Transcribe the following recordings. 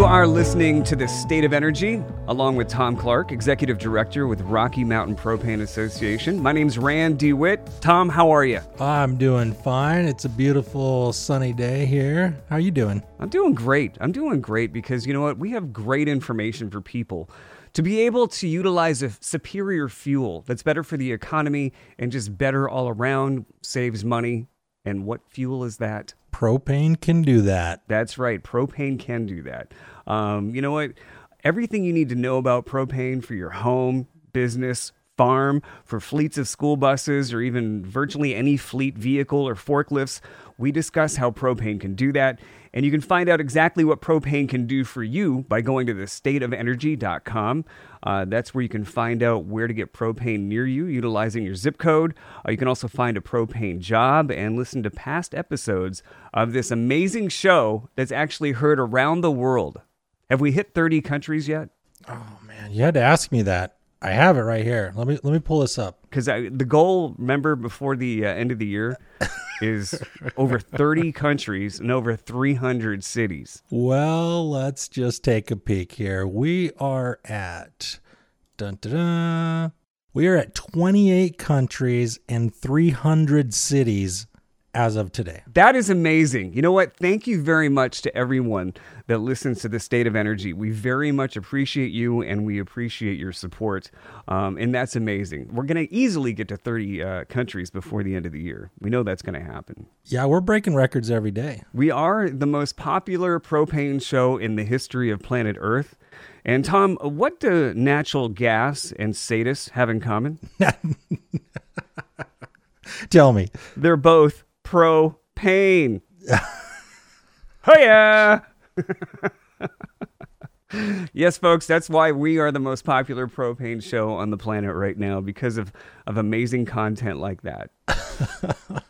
You are listening to the State of Energy, along with Tom Clark, Executive Director with Rocky Mountain Propane Association. My name's Rand DeWitt. Tom, how are you? I'm doing fine. It's a beautiful sunny day here. How are you doing? I'm doing great. I'm doing great because you know what? We have great information for people to be able to utilize a superior fuel that's better for the economy and just better all around, saves money. And what fuel is that? Propane can do that. That's right. Propane can do that. Um, you know what? Everything you need to know about propane for your home, business, farm, for fleets of school buses, or even virtually any fleet vehicle or forklifts, we discuss how propane can do that. And you can find out exactly what propane can do for you by going to thestateofenergy.com. Uh, that's where you can find out where to get propane near you utilizing your zip code. Uh, you can also find a propane job and listen to past episodes of this amazing show that's actually heard around the world. Have we hit 30 countries yet? Oh man, you had to ask me that. I have it right here. Let me let me pull this up. Because the goal, remember, before the uh, end of the year, is over 30 countries and over 300 cities. Well, let's just take a peek here. We are at dun, dun, dun, we are at 28 countries and 300 cities as of today. That is amazing. You know what? Thank you very much to everyone that listens to the State of Energy. We very much appreciate you and we appreciate your support. Um, and that's amazing. We're going to easily get to 30 uh, countries before the end of the year. We know that's going to happen. Yeah, we're breaking records every day. We are the most popular propane show in the history of planet Earth. And Tom, what do natural gas and SATIS have in common? Tell me. They're both propane. oh yeah. yes, folks, that's why we are the most popular propane show on the planet right now because of, of amazing content like that.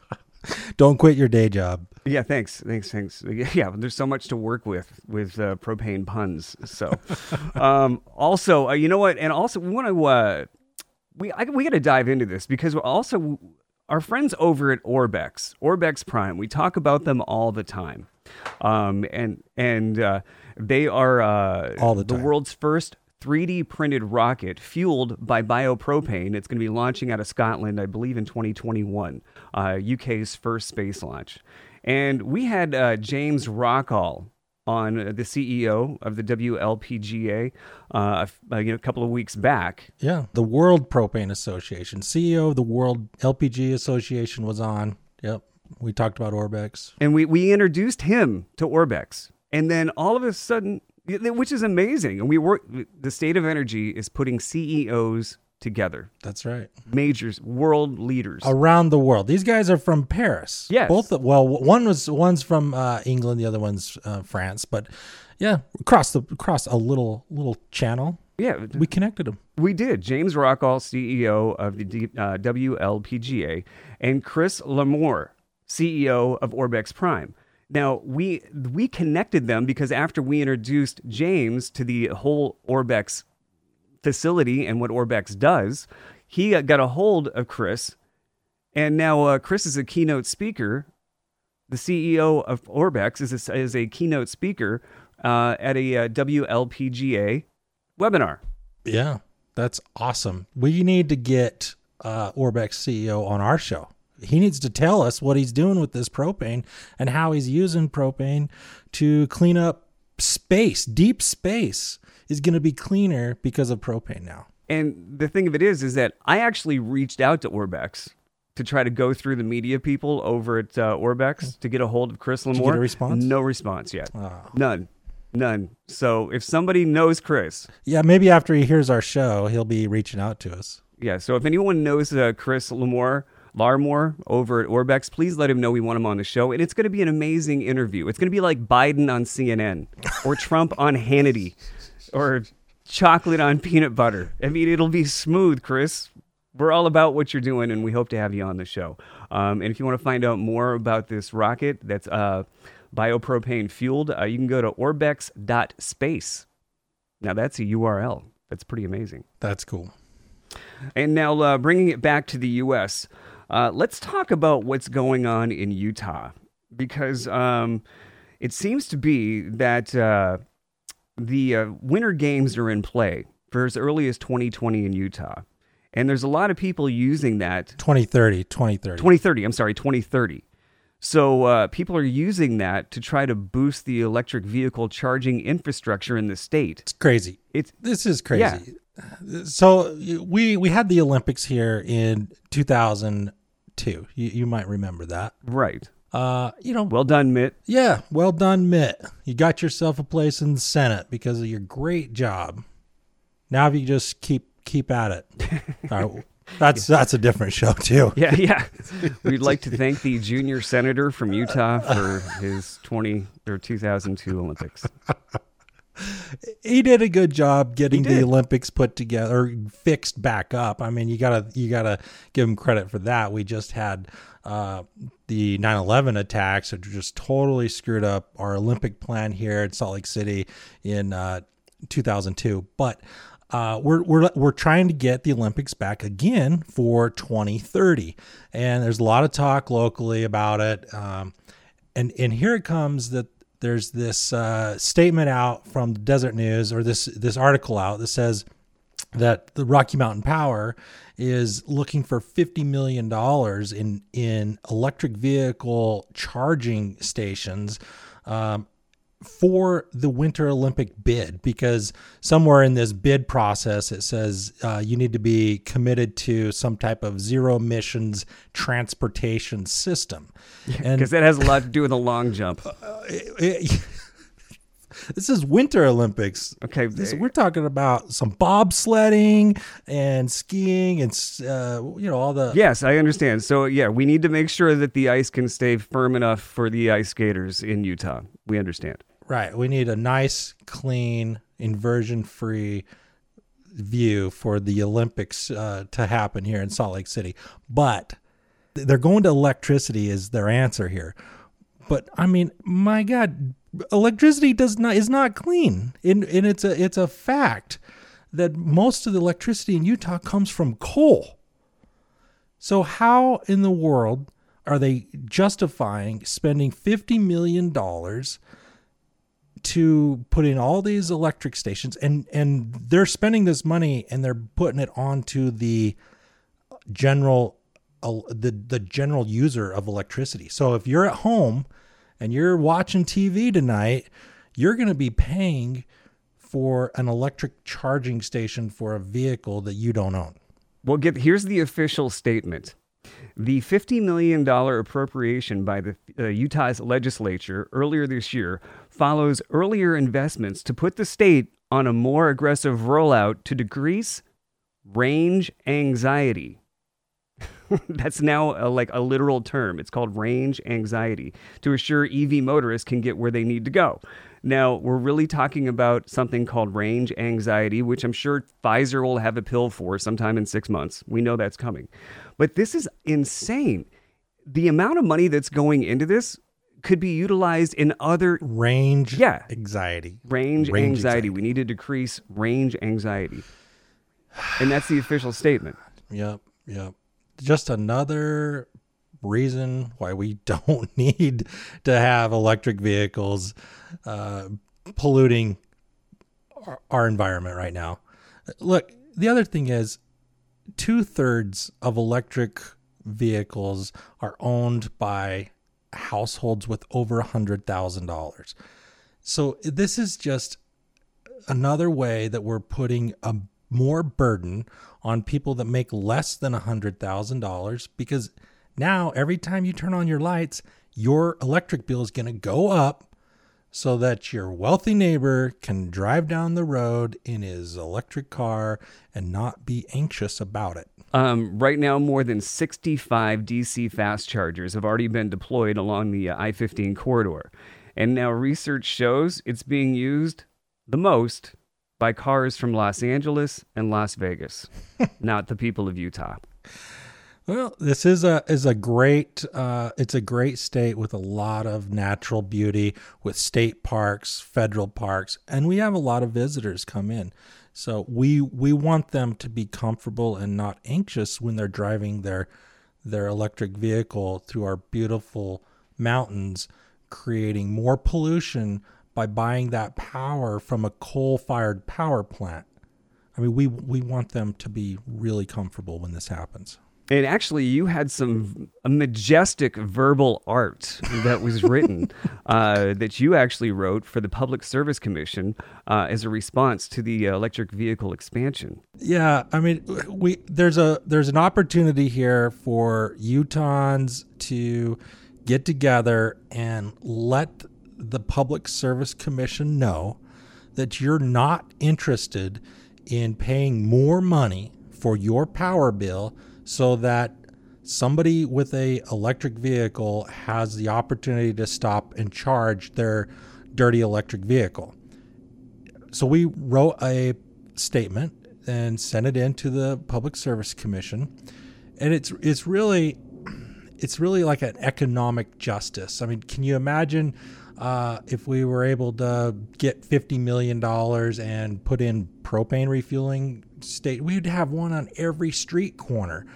Don't quit your day job. Yeah, thanks, thanks, thanks. Yeah, there's so much to work with with uh, propane puns. So, um, also, uh, you know what? And also, we want to uh, we I, we got to dive into this because we're also our friends over at Orbex, Orbex Prime, we talk about them all the time. Um, and and uh, they are uh, all the, the world's first 3D printed rocket fueled by biopropane. It's going to be launching out of Scotland, I believe, in 2021, uh, UK's first space launch. And we had uh, James Rockall on the CEO of the WLPGA uh, you know, a couple of weeks back. Yeah, the World Propane Association, CEO of the World LPG Association was on. Yep, we talked about Orbex. And we, we introduced him to Orbex. And then all of a sudden, which is amazing. And we work, the state of energy is putting CEOs together. That's right. Majors, world leaders around the world. These guys are from Paris. Yes. Both. Well, one was one's from uh, England, the other one's uh, France. But yeah, across the across a little little channel. Yeah, we connected them. We did. James Rockall, CEO of the uh, WLPGA, and Chris Lamore, CEO of Orbex Prime. Now we we connected them because after we introduced James to the whole Orbex facility and what Orbex does, he got a hold of Chris, and now uh, Chris is a keynote speaker. The CEO of Orbex is a, is a keynote speaker uh, at a uh, WLPGA webinar. Yeah, that's awesome. We need to get uh, Orbex CEO on our show. He needs to tell us what he's doing with this propane and how he's using propane to clean up space, deep space is going to be cleaner because of propane now. And the thing of it is, is that I actually reached out to Orbex to try to go through the media people over at uh, Orbex to get a hold of Chris Lamore. Get a response? No response yet. Oh. None. None. So if somebody knows Chris, yeah, maybe after he hears our show, he'll be reaching out to us. Yeah. So if anyone knows uh, Chris Lamore, Larmour over at Orbex, please let him know we want him on the show. And it's going to be an amazing interview. It's going to be like Biden on CNN or Trump on Hannity or chocolate on peanut butter. I mean, it'll be smooth, Chris. We're all about what you're doing, and we hope to have you on the show. Um, and if you want to find out more about this rocket that's uh, biopropane fueled, uh, you can go to orbex.space. Now, that's a URL. That's pretty amazing. That's cool. And now, uh, bringing it back to the U.S., uh, let's talk about what's going on in Utah because um, it seems to be that uh, the uh, Winter Games are in play for as early as 2020 in Utah. And there's a lot of people using that 2030, 2030. 2030, I'm sorry, 2030. So uh, people are using that to try to boost the electric vehicle charging infrastructure in the state. It's crazy. It's This is crazy. So we we had the Olympics here in 2002. You, you might remember that. right. Uh, you know, Well done, Mitt. yeah, well done, Mitt. You got yourself a place in the Senate because of your great job. Now if you just keep keep at it. All right, that's that's a different show too. Yeah, yeah. We'd like to thank the junior senator from Utah for his 20 or 2002 Olympics. he did a good job getting the Olympics put together, or fixed back up. I mean, you gotta you gotta give him credit for that. We just had uh, the 9/11 attacks, which just totally screwed up our Olympic plan here in Salt Lake City in uh, 2002. But uh, we're we're we're trying to get the Olympics back again for 2030, and there's a lot of talk locally about it. Um, and and here it comes that there's this uh, statement out from Deseret News or this this article out that says that the Rocky Mountain Power is looking for fifty million dollars in in electric vehicle charging stations. Um, for the Winter Olympic bid, because somewhere in this bid process it says uh, you need to be committed to some type of zero emissions transportation system. Because that has a lot to do with the long jump. it- this is Winter Olympics. Okay. This, we're talking about some bobsledding and skiing and uh, you know all the Yes, I understand. So, yeah, we need to make sure that the ice can stay firm enough for the ice skaters in Utah. We understand. right. We need a nice, clean, inversion-free view for the Olympics uh, to happen here in Salt Lake City. But they're going to electricity is their answer here. But I mean, my God, electricity does not is not clean, and, and it's a it's a fact that most of the electricity in Utah comes from coal. So how in the world are they justifying spending fifty million dollars to put in all these electric stations and and they're spending this money and they're putting it onto the general uh, the the general user of electricity. So if you're at home and you're watching TV tonight, you're going to be paying for an electric charging station for a vehicle that you don't own. Well, get here's the official statement. The $50 million appropriation by the uh, Utah's legislature earlier this year follows earlier investments to put the state on a more aggressive rollout to decrease range anxiety. That's now a, like a literal term. It's called range anxiety to assure EV motorists can get where they need to go. Now, we're really talking about something called range anxiety, which I'm sure Pfizer will have a pill for sometime in six months. We know that's coming. But this is insane. The amount of money that's going into this could be utilized in other Range Yeah. anxiety. range, Range anxiety. We need to decrease range anxiety. And that's the official statement. Yep, yep. Just another reason why we don't need to have electric vehicles uh, polluting our, our environment right now. Look, the other thing is two thirds of electric vehicles are owned by households with over a hundred thousand dollars. So this is just another way that we're putting a more burden on people that make less than a hundred thousand dollars because now every time you turn on your lights, your electric bill is going to go up so that your wealthy neighbor can drive down the road in his electric car and not be anxious about it. Um, right now, more than 65 DC fast chargers have already been deployed along the I 15 corridor. And now research shows it's being used the most by cars from Los Angeles and Las Vegas, not the people of Utah. Well, this is a is a great uh, it's a great state with a lot of natural beauty, with state parks, federal parks, and we have a lot of visitors come in. So we we want them to be comfortable and not anxious when they're driving their their electric vehicle through our beautiful mountains, creating more pollution by buying that power from a coal-fired power plant. I mean, we we want them to be really comfortable when this happens. And actually, you had some majestic verbal art that was written uh, that you actually wrote for the Public Service Commission uh, as a response to the electric vehicle expansion. Yeah, I mean, we there's a there's an opportunity here for Utahns to get together and let the Public Service Commission know that you're not interested in paying more money for your power bill so that somebody with a electric vehicle has the opportunity to stop and charge their dirty electric vehicle. So we wrote a statement and sent it in to the Public Service Commission, and it's it's really it's really like an economic justice. I mean, can you imagine uh, if we were able to get fifty million dollars and put in propane refueling state? We'd have one on every street corner.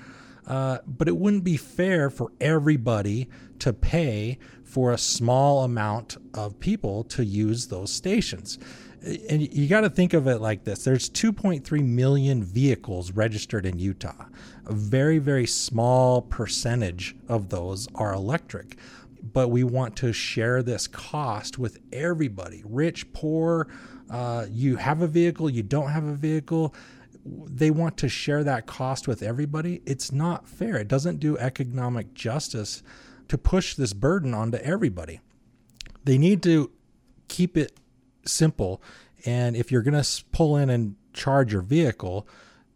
Uh, but it wouldn't be fair for everybody to pay for a small amount of people to use those stations. And you got to think of it like this there's 2.3 million vehicles registered in Utah. A very, very small percentage of those are electric. But we want to share this cost with everybody rich, poor. Uh, you have a vehicle, you don't have a vehicle they want to share that cost with everybody. It's not fair. It doesn't do economic justice to push this burden onto everybody. They need to keep it simple. And if you're going to pull in and charge your vehicle,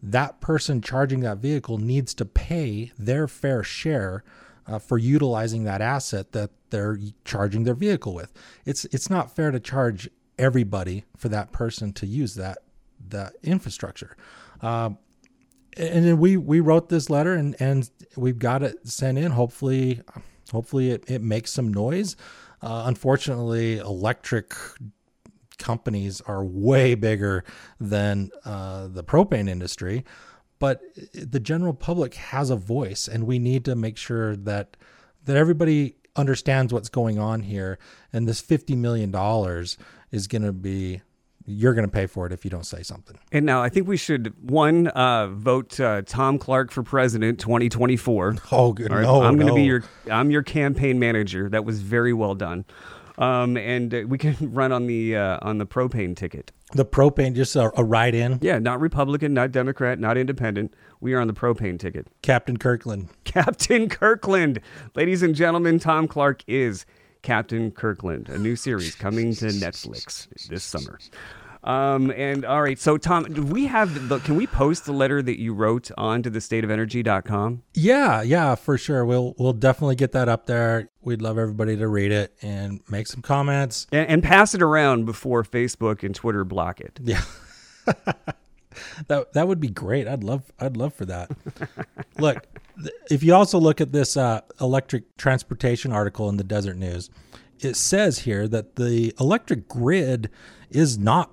that person charging that vehicle needs to pay their fair share uh, for utilizing that asset that they're charging their vehicle with. It's it's not fair to charge everybody for that person to use that the infrastructure. Uh, and then we we wrote this letter and and we've got it sent in. Hopefully, hopefully it, it makes some noise. Uh, unfortunately, electric companies are way bigger than uh, the propane industry, but the general public has a voice, and we need to make sure that that everybody understands what's going on here. And this fifty million dollars is going to be you're going to pay for it if you don't say something. And now I think we should one uh, vote uh, Tom Clark for president 2024. Oh, good. Right? No, I'm going to no. be your I'm your campaign manager. That was very well done. Um, and uh, we can run on the uh, on the propane ticket. The propane, just a, a ride in. Yeah, not Republican, not Democrat, not Independent. We are on the propane ticket. Captain Kirkland. Captain Kirkland, ladies and gentlemen, Tom Clark is Captain Kirkland, a new series coming to Netflix this summer. Um, and all right, so Tom, do we have the? Can we post the letter that you wrote onto the stateofenergy.com? Yeah, yeah, for sure. We'll we'll definitely get that up there. We'd love everybody to read it and make some comments and, and pass it around before Facebook and Twitter block it. Yeah. that that would be great. I'd love I'd love for that. Look, if you also look at this uh, electric transportation article in the Deseret News, it says here that the electric grid is not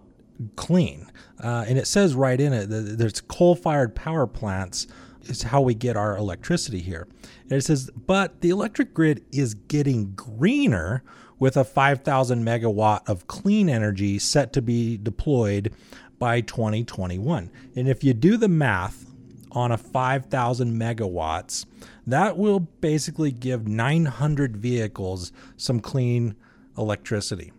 clean. Uh, and it says right in it that there's coal fired power plants is how we get our electricity here. And it says, but the electric grid is getting greener with a 5,000 megawatt of clean energy set to be deployed by 2021. And if you do the math on a 5,000 megawatts, that will basically give 900 vehicles some clean electricity.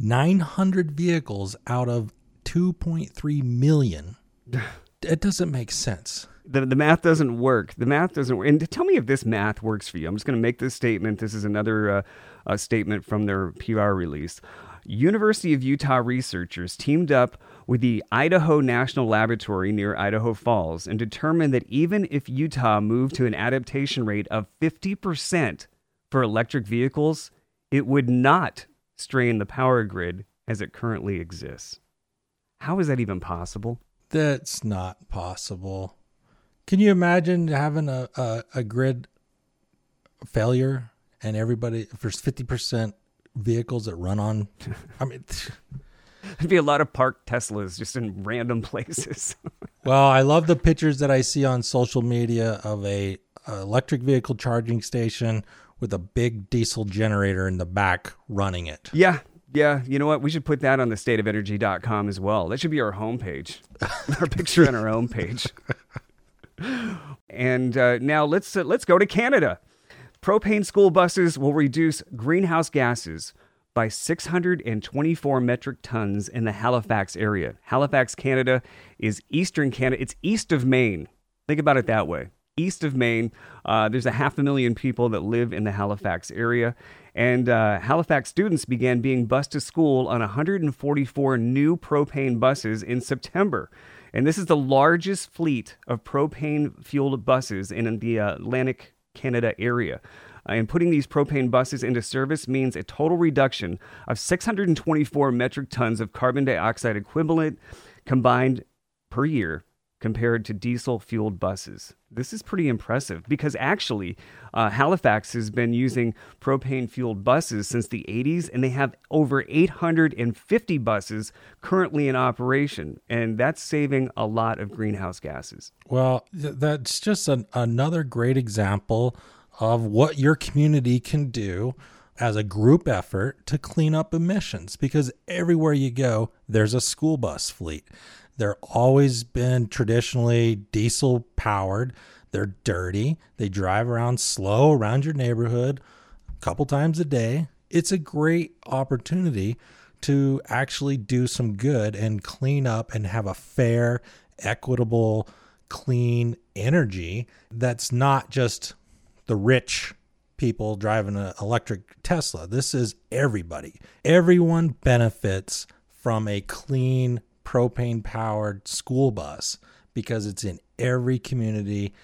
900 vehicles out of 2.3 million. It doesn't make sense. The, the math doesn't work. The math doesn't work. And tell me if this math works for you. I'm just going to make this statement. This is another uh, statement from their PR release. University of Utah researchers teamed up with the Idaho National Laboratory near Idaho Falls and determined that even if Utah moved to an adaptation rate of 50% for electric vehicles, it would not strain the power grid as it currently exists. How is that even possible? That's not possible. Can you imagine having a, a, a grid failure and everybody, if there's 50% vehicles that run on, I mean, There'd be a lot of parked Teslas just in random places. well, I love the pictures that I see on social media of a, a electric vehicle charging station with a big diesel generator in the back running it. Yeah, Yeah, you know what? We should put that on the stateofenergy.com as well. That should be our homepage, our picture on our homepage. and uh, now let's uh, let's go to Canada. Propane school buses will reduce greenhouse gases by 624 metric tons in the Halifax area. Halifax, Canada is eastern Canada. It's east of Maine. Think about it that way. East of Maine, uh, there's a half a million people that live in the Halifax area. And uh, Halifax students began being bused to school on 144 new propane buses in September. And this is the largest fleet of propane fueled buses in the Atlantic Canada area. Uh, and putting these propane buses into service means a total reduction of 624 metric tons of carbon dioxide equivalent combined per year compared to diesel fueled buses. This is pretty impressive because actually, uh, Halifax has been using propane fueled buses since the 80s, and they have over 850 buses currently in operation, and that's saving a lot of greenhouse gases. Well, th- that's just an, another great example of what your community can do as a group effort to clean up emissions because everywhere you go, there's a school bus fleet. They're always been traditionally diesel powered. They're dirty. They drive around slow around your neighborhood a couple times a day. It's a great opportunity to actually do some good and clean up and have a fair, equitable, clean energy that's not just the rich people driving an electric Tesla. This is everybody. Everyone benefits from a clean propane powered school bus because it's in every community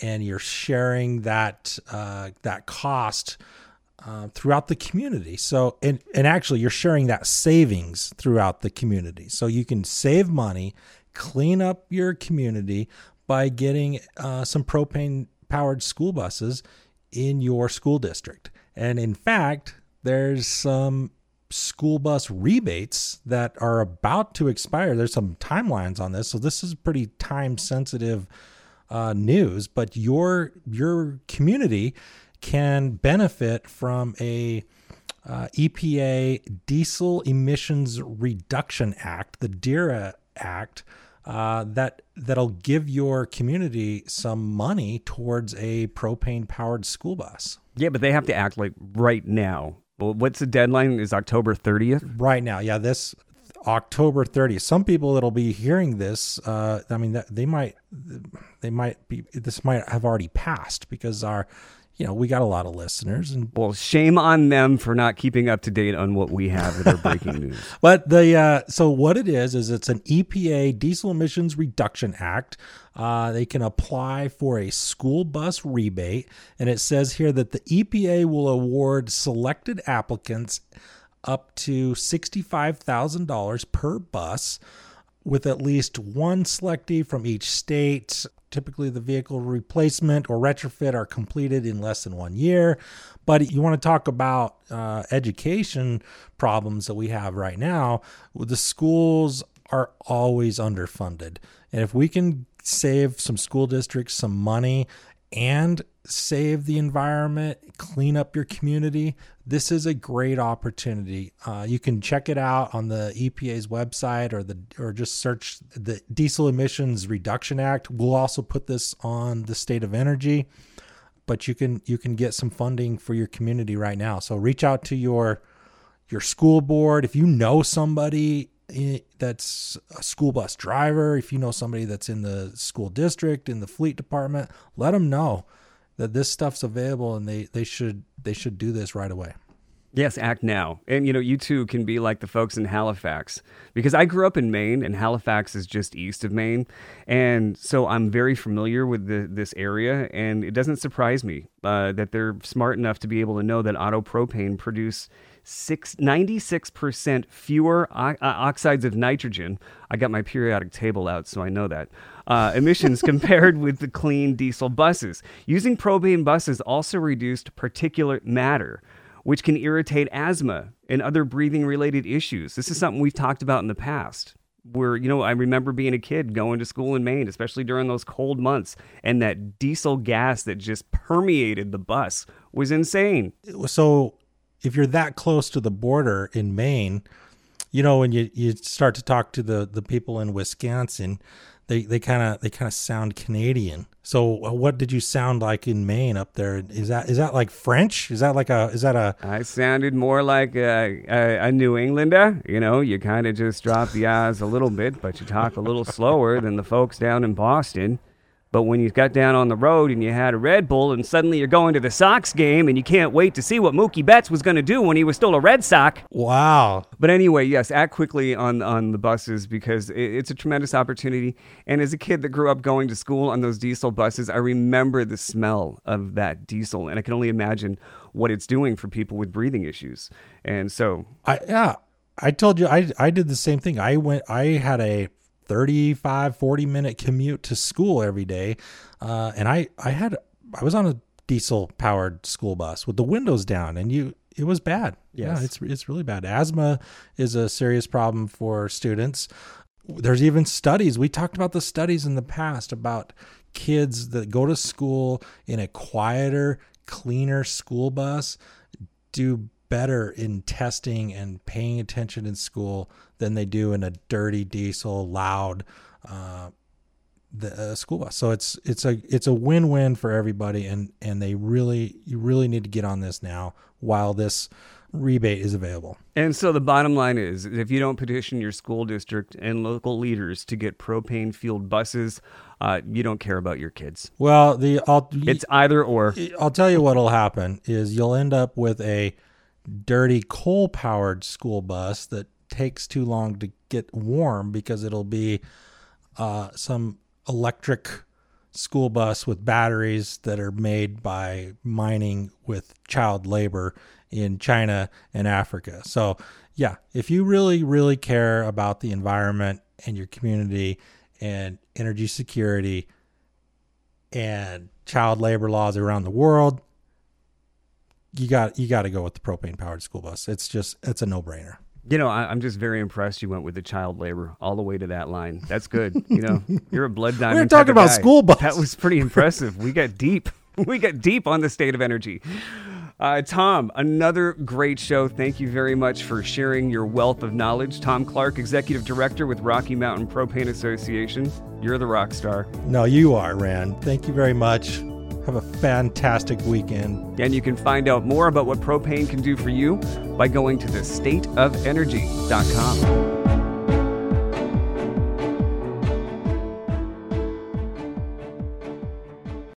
and you're sharing that uh, that cost uh, throughout the community. So and and actually you're sharing that savings throughout the community. So you can save money, clean up your community by getting uh, some propane powered school buses in your school district. And in fact, there's some school bus rebates that are about to expire. There's some timelines on this, so this is pretty time sensitive uh, news. But your your community can benefit from a uh, EPA Diesel Emissions Reduction Act, the DERA Act, uh, that that'll give your community some money towards a propane powered school bus. Yeah, but they have to act like right now. Well, what's the deadline? Is October 30th? Right now, yeah, this October 30th. Some people that'll be hearing this, uh, I mean, they might, they might be, this might have already passed because our you know, we got a lot of listeners and well, shame on them for not keeping up to date on what we have that are breaking news. But the uh, so what it is is it's an EPA Diesel Emissions Reduction Act. Uh, they can apply for a school bus rebate, and it says here that the EPA will award selected applicants up to sixty-five thousand dollars per bus with at least one selectee from each state Typically, the vehicle replacement or retrofit are completed in less than one year. But you want to talk about uh, education problems that we have right now. The schools are always underfunded. And if we can save some school districts some money and save the environment, clean up your community, this is a great opportunity. Uh, you can check it out on the EPA's website or the or just search the Diesel Emissions Reduction Act. We'll also put this on the State of Energy, but you can you can get some funding for your community right now. So reach out to your your school board if you know somebody that's a school bus driver, if you know somebody that's in the school district, in the fleet department, let them know that this stuff's available and they, they should they should do this right away. Yes, act now. And you know, you too can be like the folks in Halifax because I grew up in Maine and Halifax is just east of Maine. And so I'm very familiar with the, this area and it doesn't surprise me uh, that they're smart enough to be able to know that auto propane produce six, 96% fewer o- uh, oxides of nitrogen. I got my periodic table out, so I know that. Uh, emissions compared with the clean diesel buses. Using propane buses also reduced particulate matter, which can irritate asthma and other breathing related issues. This is something we've talked about in the past where you know I remember being a kid going to school in Maine, especially during those cold months, and that diesel gas that just permeated the bus was insane. So if you're that close to the border in Maine, you know, when you, you start to talk to the, the people in Wisconsin, they they kind of they kind of sound Canadian. So uh, what did you sound like in Maine up there? Is that is that like French? Is that like a is that a I sounded more like a, a, a New Englander. You know, you kind of just drop the I's a little bit, but you talk a little slower than the folks down in Boston. But when you got down on the road and you had a Red Bull, and suddenly you're going to the Sox game and you can't wait to see what Mookie Betts was going to do when he was still a Red Sox. wow? But anyway, yes, act quickly on on the buses because it, it's a tremendous opportunity. And as a kid that grew up going to school on those diesel buses, I remember the smell of that diesel, and I can only imagine what it's doing for people with breathing issues. And so, I yeah, I told you I I did the same thing. I went I had a 35 40 minute commute to school every day. Uh, and I I had I was on a diesel powered school bus with the windows down and you it was bad. Yes. Yeah, it's it's really bad. Asthma is a serious problem for students. There's even studies. We talked about the studies in the past about kids that go to school in a quieter, cleaner school bus do better in testing and paying attention in school than they do in a dirty diesel loud uh, the uh, school bus. So it's it's a it's a win-win for everybody and and they really you really need to get on this now while this rebate is available. and so the bottom line is, if you don't petition your school district and local leaders to get propane fueled buses, uh, you don't care about your kids. Well, the I'll, It's either or. I'll tell you what'll happen is you'll end up with a dirty coal powered school bus that takes too long to get warm because it'll be uh, some electric school bus with batteries that are made by mining with child labor in China and Africa. So, yeah, if you really, really care about the environment and your community and energy security and child labor laws around the world, you got you got to go with the propane powered school bus. It's just it's a no brainer. You know, I, I'm just very impressed you went with the child labor all the way to that line. That's good. You know, you're a blood diamond. talking type of about guy. school bus. That was pretty impressive. We got deep. We got deep on the state of energy. Uh, Tom, another great show. Thank you very much for sharing your wealth of knowledge. Tom Clark, Executive Director with Rocky Mountain Propane Association. You're the rock star. No, you are, Rand. Thank you very much. Have a fantastic weekend. And you can find out more about what propane can do for you by going to thestateofenergy.com.